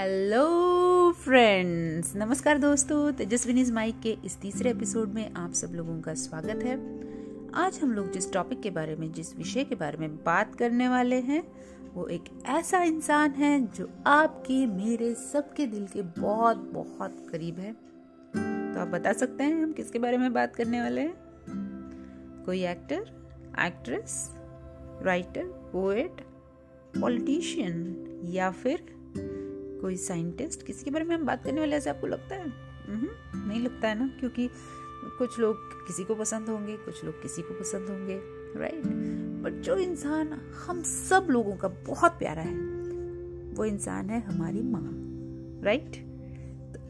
Hello friends नमस्कार दोस्तों, Tejaswini mic के इस तीसरे एपिसोड में आप सब लोगों का स्वागत है। आज हम लोग जिस टॉपिक के बारे में, जिस विषय के बारे में बात करने वाले हैं, वो एक ऐसा इंसान है जो आपके, मेरे, सबके दिल के बहुत बहुत करीब है। तो आप बता सकते हैं हम किसके बारे में बात करने वाले हैं? कोई actor actress writer poet politician या फिर कोई साइंटिस्ट? किसी के बारे में हम बात करने वाले ऐसे आपको लगता है? नहीं लगता है ना, क्योंकि कुछ लोग किसी को पसंद होंगे, कुछ लोग किसी को पसंद होंगे राइट बट जो इंसान हम सब लोगों का बहुत प्यारा है, वो इंसान है हमारी माँ राइट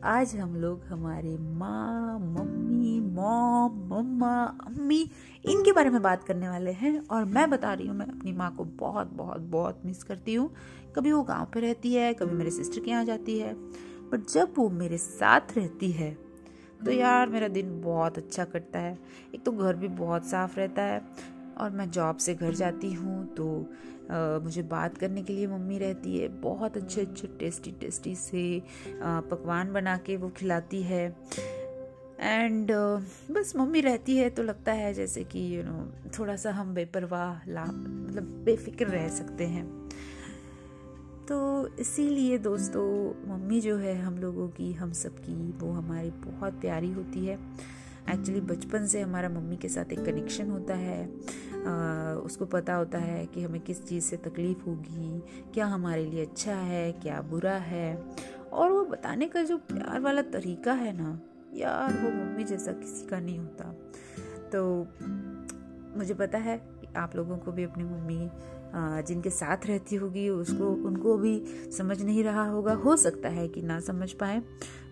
आज हम लोग हमारे माँ, मम्मी, मॉम, मम्मा, अम्मी, इनके बारे में बात करने वाले हैं। और मैं बता रही हूँ, मैं अपनी माँ को बहुत बहुत बहुत मिस करती हूँ। कभी वो गाँव पे रहती है, कभी मेरे सिस्टर के यहाँ जाती है। बट जब वो मेरे साथ रहती है तो यार मेरा दिन बहुत अच्छा कटता है। एक तो घर भी बहुत साफ़ रहता है, और मैं जॉब से घर जाती हूँ तो मुझे बात करने के लिए मम्मी रहती है। बहुत अच्छे अच्छे टेस्टी टेस्टी से पकवान बना के वो खिलाती है। एंड uh, बस मम्मी रहती है तो लगता है जैसे कि यू you नो know, थोड़ा सा हम बेपरवाह ला मतलब बेफिक्र रह सकते हैं। तो इसीलिए दोस्तों मम्मी जो है हम लोगों की हम सब की वो हमारी बहुत प्यारी होती है। एक्चुअली बचपन से हमारा मम्मी के साथ एक कनेक्शन होता है। आ, उसको पता होता है कि हमें किस चीज़ से तकलीफ़ होगी क्या हमारे लिए अच्छा है क्या बुरा है। और वो बताने का जो प्यार वाला तरीका है ना यार वो मम्मी जैसा किसी का नहीं होता। तो मुझे पता है कि आप लोगों को भी अपनी मम्मी जिनके साथ रहती होगी उसको उनको भी समझ नहीं रहा होगा। हो सकता है कि ना समझ पाए।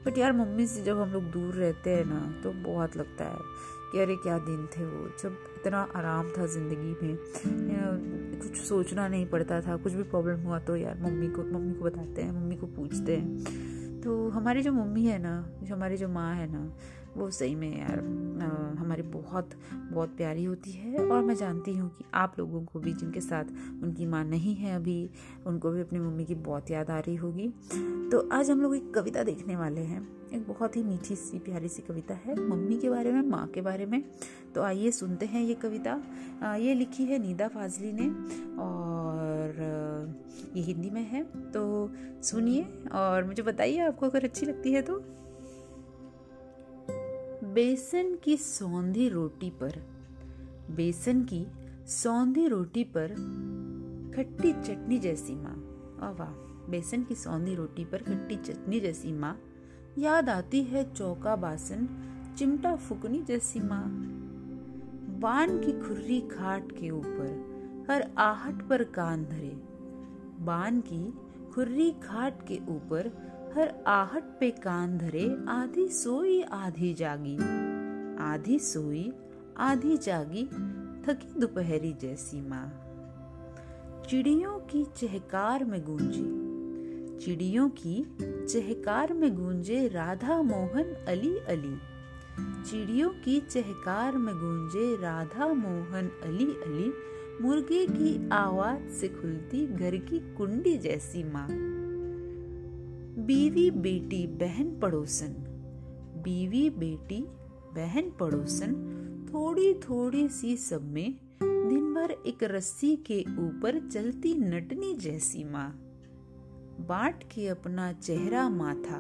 बट यार, मम्मी से जब हम लोग दूर रहते हैं ना तो बहुत लगता है कि अरे, क्या दिन थे वो। जब इतना आराम था ज़िंदगी में कुछ सोचना नहीं पड़ता था, कुछ भी प्रॉब्लम हुआ तो यार मम्मी को मम्मी को बताते हैं, मम्मी को पूछते हैं। तो हमारी जो मम्मी है ना, जो हमारी जो माँ है ना वो सही में यार हमारी बहुत बहुत प्यारी होती है और मैं जानती हूँ कि आप लोगों को भी जिनके साथ उनकी माँ नहीं है अभी, उनको भी अपनी मम्मी की बहुत याद आ रही होगी। तो आज हम लोग एक कविता देखने वाले हैं। एक बहुत ही मीठी सी, प्यारी सी कविता है, मम्मी के बारे में, माँ के बारे में। तो आइए सुनते हैं ये कविता। ये लिखी है नीदा फाजली ने और ये हिंदी में है। तो सुनिए और मुझे बताइए आपको अगर अच्छी लगती है तो। बेसन की सौंधी रोटी पर, बेसन की सौंधी रोटी पर खट्टी चटनी जैसी माँ। वाह बेसन की सौंधी रोटी पर खट्टी चटनी जैसी माँ। याद आती है चौका बासन, चिमटा फुकनी जैसी माँ। बाण की खुर्री खाट के ऊपर, हर आहट पर कान धरे। बान की खुर्री खाट के ऊपर हर आहट पे कान धरे, आधी सोई, आधी जागी। आधी सोई, आधी जागी, थकी दोपहरी जैसी माँ। चिड़ियों की चहकार में गूंजी। चिड़ियों की चहकार में गूंजे राधा मोहन अली अली। चिड़ियों की चहकार में गूंजे राधा मोहन अली अली। मुर्गे की आवाज़ से खुलती घर की कुंडी जैसी माँ। बीवी बेटी बहन पड़ोसन। बीवी बेटी बहन पड़ोसन थोड़ी थोड़ी सी सब में दिन भर एक रस्सी के ऊपर चलती नटनी जैसी माँ। बांट के अपना चेहरा माथा।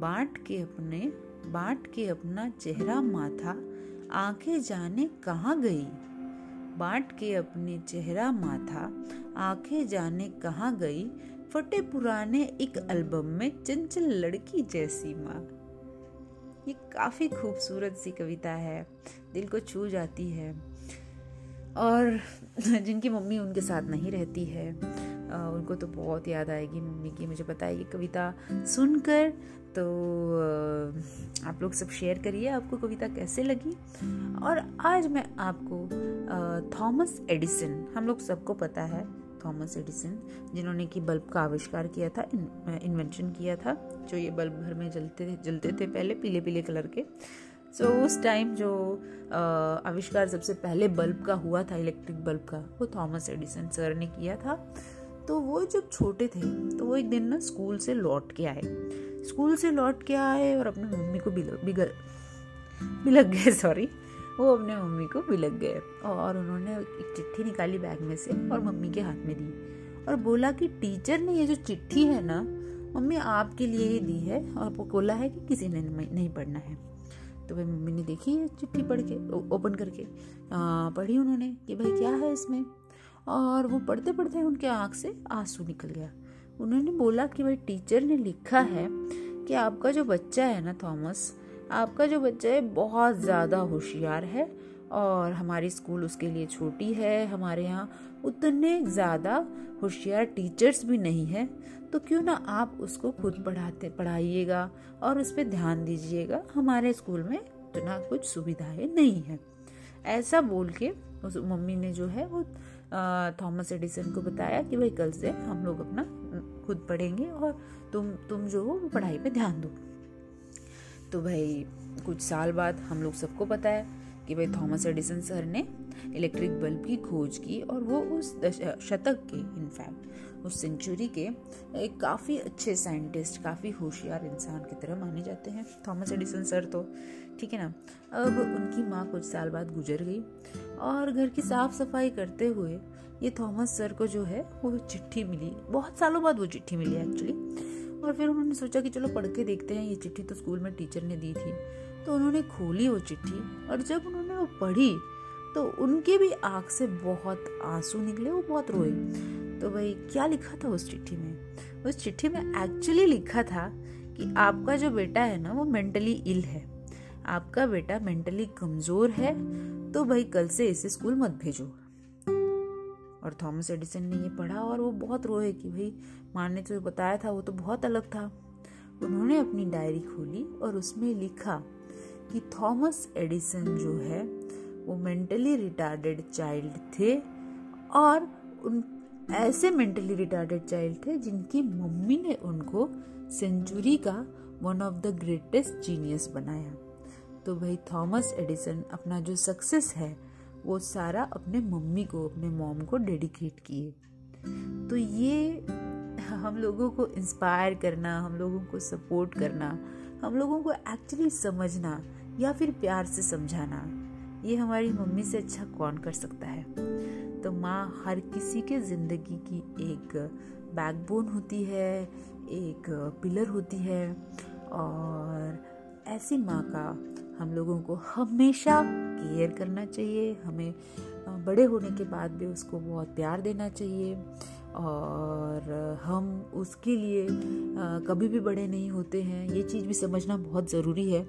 बाट के अपने, बाट के अपना चेहरा माथा आँखें जाने कहाँ गई? बाट के अपने चेहरा माथा आँखें जाने कहाँ गई? फटे पुराने एक एल्बम में चंचल लड़की जैसी माँ। ये काफ़ी खूबसूरत सी कविता है। दिल को छू जाती है। और जिनकी मम्मी उनके साथ नहीं रहती है उनको तो बहुत याद आएगी मम्मी की। मुझे पता है ये कविता सुनकर तो आप लोग सब शेयर करिए आपको कविता कैसे लगी। और आज मैं आपको थॉमस एडिसन, हम लोग सबको पता है थॉमस एडिसन जिन्होंने कि बल्ब का आविष्कार किया था इन्वेंशन किया था जो ये बल्ब घर में जलते थे जलते थे पहले पीले पीले कलर के। सो so, उस टाइम जो आविष्कार सबसे पहले बल्ब का हुआ था इलेक्ट्रिक बल्ब का वो थॉमस एडिसन सर ने किया था। तो वो जब छोटे थे तो वो एक दिन ना स्कूल से लौट के आए। स्कूल से लौट के आए और अपनी मम्मी को बिगड़ बिलग गए सॉरी वो अपने मम्मी को बिलग गए और उन्होंने एक चिट्ठी निकाली बैग में से और मम्मी के हाथ में दी और बोला कि टीचर ने ये जो चिट्ठी है ना मम्मी आपके लिए ही दी है और बोला है कि किसी ने नहीं पढ़ना है। तो भाई मम्मी ने देखी है चिट्ठी पढ़ के ओपन करके। आ, पढ़ी उन्होंने कि भाई क्या है इसमें? और वो पढ़ते पढ़ते उनके आँख से आँसू निकल गया। उन्होंने बोला कि भाई टीचर ने लिखा है कि आपका जो बच्चा है ना थॉमस आपका जो बच्चा है, बहुत ज़्यादा होशियार है और हमारी स्कूल उसके लिए छोटी है। हमारे यहाँ उतने ज़्यादा होशियार टीचर्स भी नहीं है। तो क्यों ना आप उसको खुद पढ़ाते, पढ़ाइएगा और उस पर ध्यान दीजिएगा। हमारे स्कूल में इतना कुछ सुविधाएँ नहीं है। ऐसा बोल के उस मम्मी ने जो है वो थॉमस एडिसन को बताया कि भाई कल से हम लोग अपना खुद पढ़ेंगे और तुम तुम जो हो वो पढ़ाई पे ध्यान दो। तो भाई, कुछ साल बाद हम लोग सबको पता है कि भाई थॉमस एडिसन सर ने इलेक्ट्रिक बल्ब की खोज की और वो उस शतक के इनफैक्ट उस सेंचुरी के एक काफ़ी अच्छे साइंटिस्ट काफ़ी होशियार इंसान की तरह माने जाते हैं। थॉमस एडिसन सर तो ठीक है ना? अब उनकी माँ कुछ साल बाद गुजर गई और घर की साफ़ सफ़ाई करते हुए ये थॉमस सर को जो है, वो चिट्ठी मिली। बहुत सालों बाद वो चिट्ठी मिली एक्चुअली और फिर उन्होंने सोचा कि चलो पढ़ के देखते हैं, ये चिट्ठी तो स्कूल में टीचर ने दी थी। तो उन्होंने खोली वो चिट्ठी और जब उन्होंने वो पढ़ी तो उनके भी आँख से बहुत आँसू निकले, वो बहुत रोए। तो भाई, क्या लिखा था उस चिट्ठी में? उस चिट्ठी में एक्चुअली लिखा था कि आपका जो बेटा है ना, वो मेंटली इल है। आपका बेटा मेंटली कमज़ोर है तो भाई कल से इसे स्कूल मत भेजो। और थॉमस एडिसन ने ये पढ़ा और वो बहुत रोए कि भाई, माँ ने जो बताया था, वो तो बहुत अलग था। उन्होंने अपनी डायरी खोली और उसमें लिखा कि थॉमस एडिसन जो है, वो मेंटली रिटार्डेड चाइल्ड थे और उन, ऐसे मेंटली रिटार्डेड चाइल्ड थे जिनकी मम्मी ने उनको सेंचुरी का one of the greatest genius बनाया। तो भाई थॉमस एडिसन अपना जो सक्सेस है वो सारा अपने मम्मी को, अपने मॉम को डेडिकेट किए। तो ये हम लोगों को इंस्पायर करना, हम लोगों को सपोर्ट करना, हम लोगों को एक्चुअली समझना या फिर प्यार से समझाना, ये हमारी मम्मी से अच्छा कौन कर सकता है? तो माँ हर किसी के ज़िंदगी की एक बैकबोन होती है, एक पिलर होती है और ऐसी माँ का हम लोगों को हमेशा केयर करना चाहिए। हमें बड़े होने के बाद भी उसको बहुत प्यार देना चाहिए और हम उसके लिए कभी भी बड़े नहीं होते हैं। ये चीज़ भी समझना बहुत ज़रूरी है।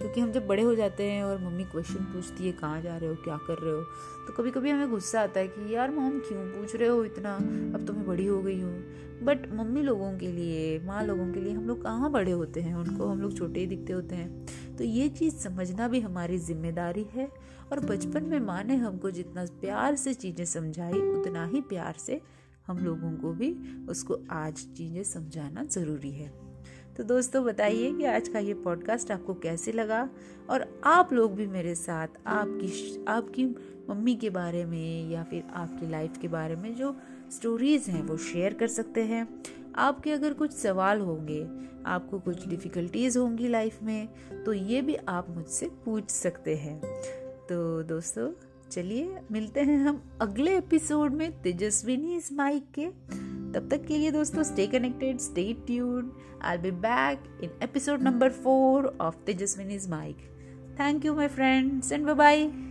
क्योंकि हम जब बड़े हो जाते हैं और मम्मी क्वेश्चन पूछती है, कहाँ जा रहे हो? क्या कर रहे हो? तो कभी कभी हमें गुस्सा आता है कि, यार, मॉम, क्यों पूछ रहे हो इतना? अब तो मैं बड़ी हो गई हूँ। बट मम्मी लोगों के लिए, माँ लोगों के लिए हम लोग कहाँ बड़े होते हैं? उनको हम लोग छोटे ही दिखते होते हैं। तो ये चीज़ समझना भी हमारी ज़िम्मेदारी है और बचपन में माँ ने हमको जितना प्यार से चीज़ें समझाई, उतना ही प्यार से हम लोगों को भी उसको आज चीज़ें समझाना ज़रूरी है। तो दोस्तों बताइए कि आज का ये पॉडकास्ट आपको कैसे लगा? और आप लोग भी मेरे साथ आपकी आपकी मम्मी के बारे में या फिर आपकी लाइफ के बारे में जो स्टोरीज़ हैं वो शेयर कर सकते हैं। आपके अगर कुछ सवाल होंगे, आपको कुछ डिफ़िकल्टीज होंगी लाइफ में तो ये भी आप मुझसे पूछ सकते हैं। तो दोस्तों, चलिए मिलते हैं हम अगले एपिसोड में तेजस्विनी इस माइक के। तब तक के लिए दोस्तों stay connected stay tune I be back in episode number four of Tejaswini's mike thank you my friends and bye